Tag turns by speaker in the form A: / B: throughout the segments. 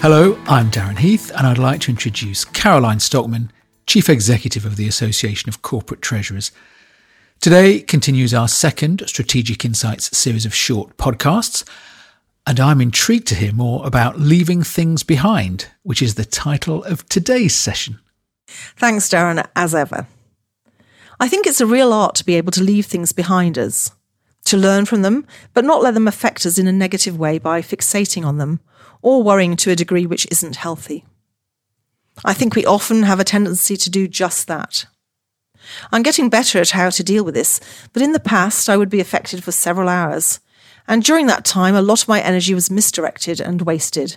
A: Hello, I'm Darren Heath, and I'd like to introduce Caroline Stockmann, Chief Executive of the Association of Corporate Treasurers. Today continues our second Strategic Insights series of short podcasts, and I'm intrigued to hear more about Leaving Things Behind, which is the title of today's session.
B: Thanks, Darren, as ever. I think it's a real art to be able to leave things behind us, to learn from them, but not let them affect us in a negative way by fixating on them or worrying to a degree which isn't healthy. I think we often have a tendency to do just that. I'm getting better at how to deal with this, but in the past I would be affected for several hours. And during that time, a lot of my energy was misdirected and wasted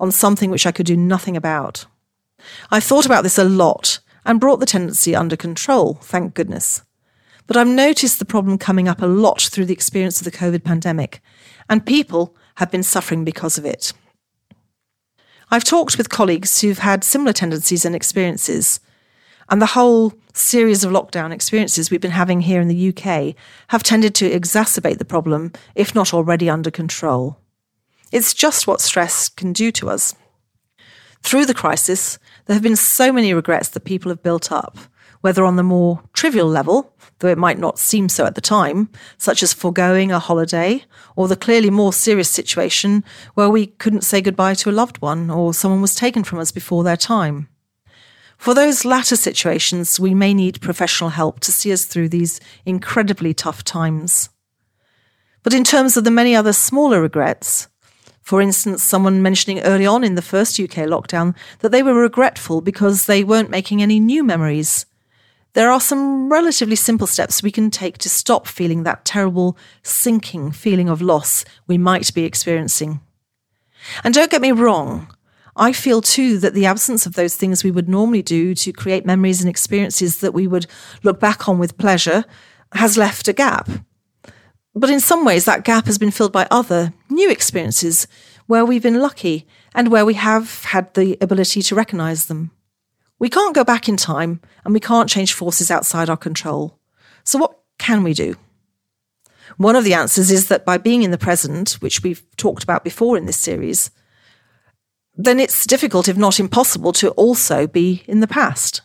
B: on something which I could do nothing about. I've thought about this a lot and brought the tendency under control, thank goodness. But I've noticed the problem coming up a lot through the experience of the COVID pandemic, and people have been suffering because of it. I've talked with colleagues who've had similar tendencies and experiences, and the whole series of lockdown experiences we've been having here in the UK have tended to exacerbate the problem, if not already under control. It's just what stress can do to us. Through the crisis, there have been so many regrets that people have built up, whether on the more trivial level, though it might not seem so at the time, such as foregoing a holiday, or the clearly more serious situation where we couldn't say goodbye to a loved one or someone was taken from us before their time. For those latter situations, we may need professional help to see us through these incredibly tough times. But in terms of the many other smaller regrets, for instance, someone mentioning early on in the first UK lockdown that they were regretful because they weren't making any new memories there are some relatively simple steps we can take to stop feeling that terrible sinking feeling of loss we might be experiencing. And don't get me wrong, I feel too that the absence of those things we would normally do to create memories and experiences that we would look back on with pleasure has left a gap. But in some ways, that gap has been filled by other new experiences where we've been lucky and where we have had the ability to recognize them. We can't go back in time and we can't change forces outside our control. So, what can we do? One of the answers is that by being in the present, which we've talked about before in this series, then it's difficult, if not impossible, to also be in the past.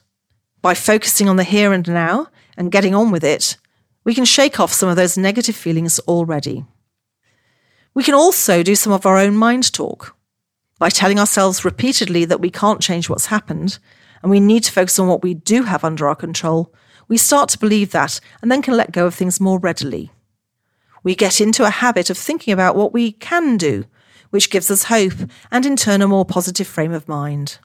B: By focusing on the here and now and getting on with it, we can shake off some of those negative feelings already. We can also do some of our own mind talk by telling ourselves repeatedly that we can't change what's happened and we need to focus on what we do have under our control, we start to believe that and then can let go of things more readily. We get into a habit of thinking about what we can do, which gives us hope and in turn a more positive frame of mind.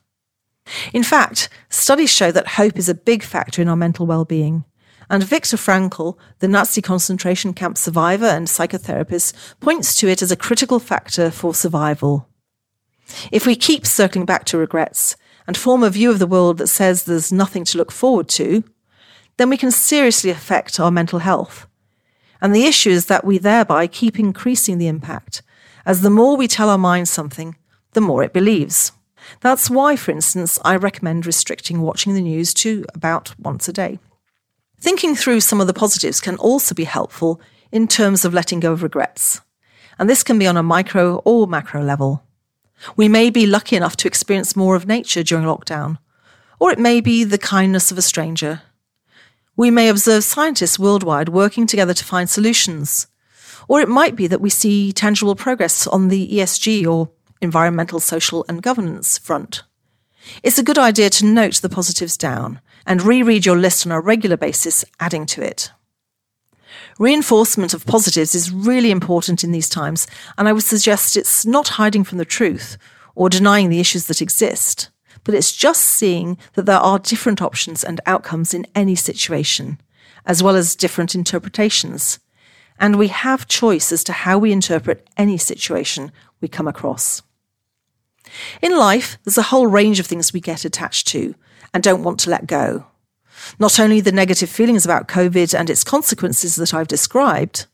B: In fact, studies show that hope is a big factor in our mental well-being. And Viktor Frankl, the Nazi concentration camp survivor and psychotherapist, points to it as a critical factor for survival. If we keep circling back to regrets, and form a view of the world that says there's nothing to look forward to, then we can seriously affect our mental health. And the issue is that we thereby keep increasing the impact, as the more we tell our mind something, the more it believes. That's why, for instance, I recommend restricting watching the news to about once a day. Thinking through some of the positives can also be helpful in terms of letting go of regrets. And this can be on a micro or macro level. We may be lucky enough to experience more of nature during lockdown, or it may be the kindness of a stranger. We may observe scientists worldwide working together to find solutions, or it might be that we see tangible progress on the ESG or environmental, social, and governance front. It's a good idea to note the positives down and reread your list on a regular basis, adding to it. Reinforcement of positives is really important in these times, and I would suggest it's not hiding from the truth or denying the issues that exist, but it's just seeing that there are different options and outcomes in any situation, as well as different interpretations. And we have choice as to how we interpret any situation we come across. In life, there's a whole range of things we get attached to and don't want to let go. Not only the negative feelings about COVID and its consequences that I've described,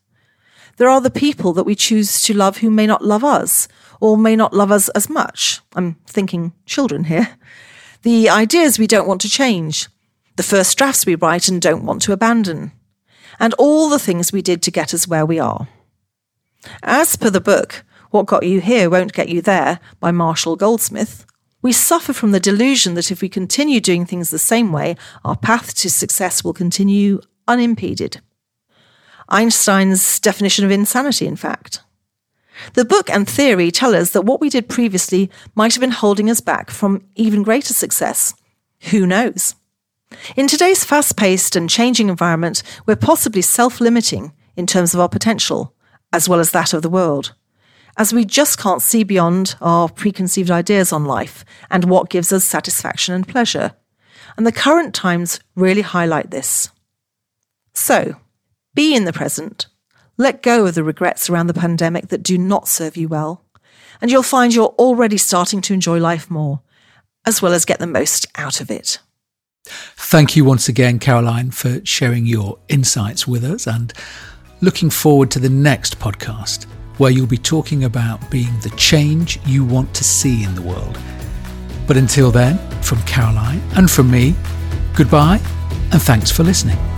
B: there are the people that we choose to love who may not love us or may not love us as much. I'm thinking children here. The ideas we don't want to change, the first drafts we write and don't want to abandon, and all the things we did to get us where we are. As per the book, What Got You Here Won't Get You There by Marshall Goldsmith, we suffer from the delusion that if we continue doing things the same way, our path to success will continue unimpeded. Einstein's definition of insanity, in fact. The book and theory tell us that what we did previously might have been holding us back from even greater success. Who knows? In today's fast paced and changing environment, we're possibly self limiting in terms of our potential, as well as that of the world, as we just can't see beyond our preconceived ideas on life and what gives us satisfaction and pleasure. And the current times really highlight this. So, be in the present, let go of the regrets around the pandemic that do not serve you well, and you'll find you're already starting to enjoy life more, as well as get the most out of it.
A: Thank you once again, Caroline, for sharing your insights with us and looking forward to the next podcast where you'll be talking about being the change you want to see in the world. But until then, from Caroline and from me, goodbye and thanks for listening.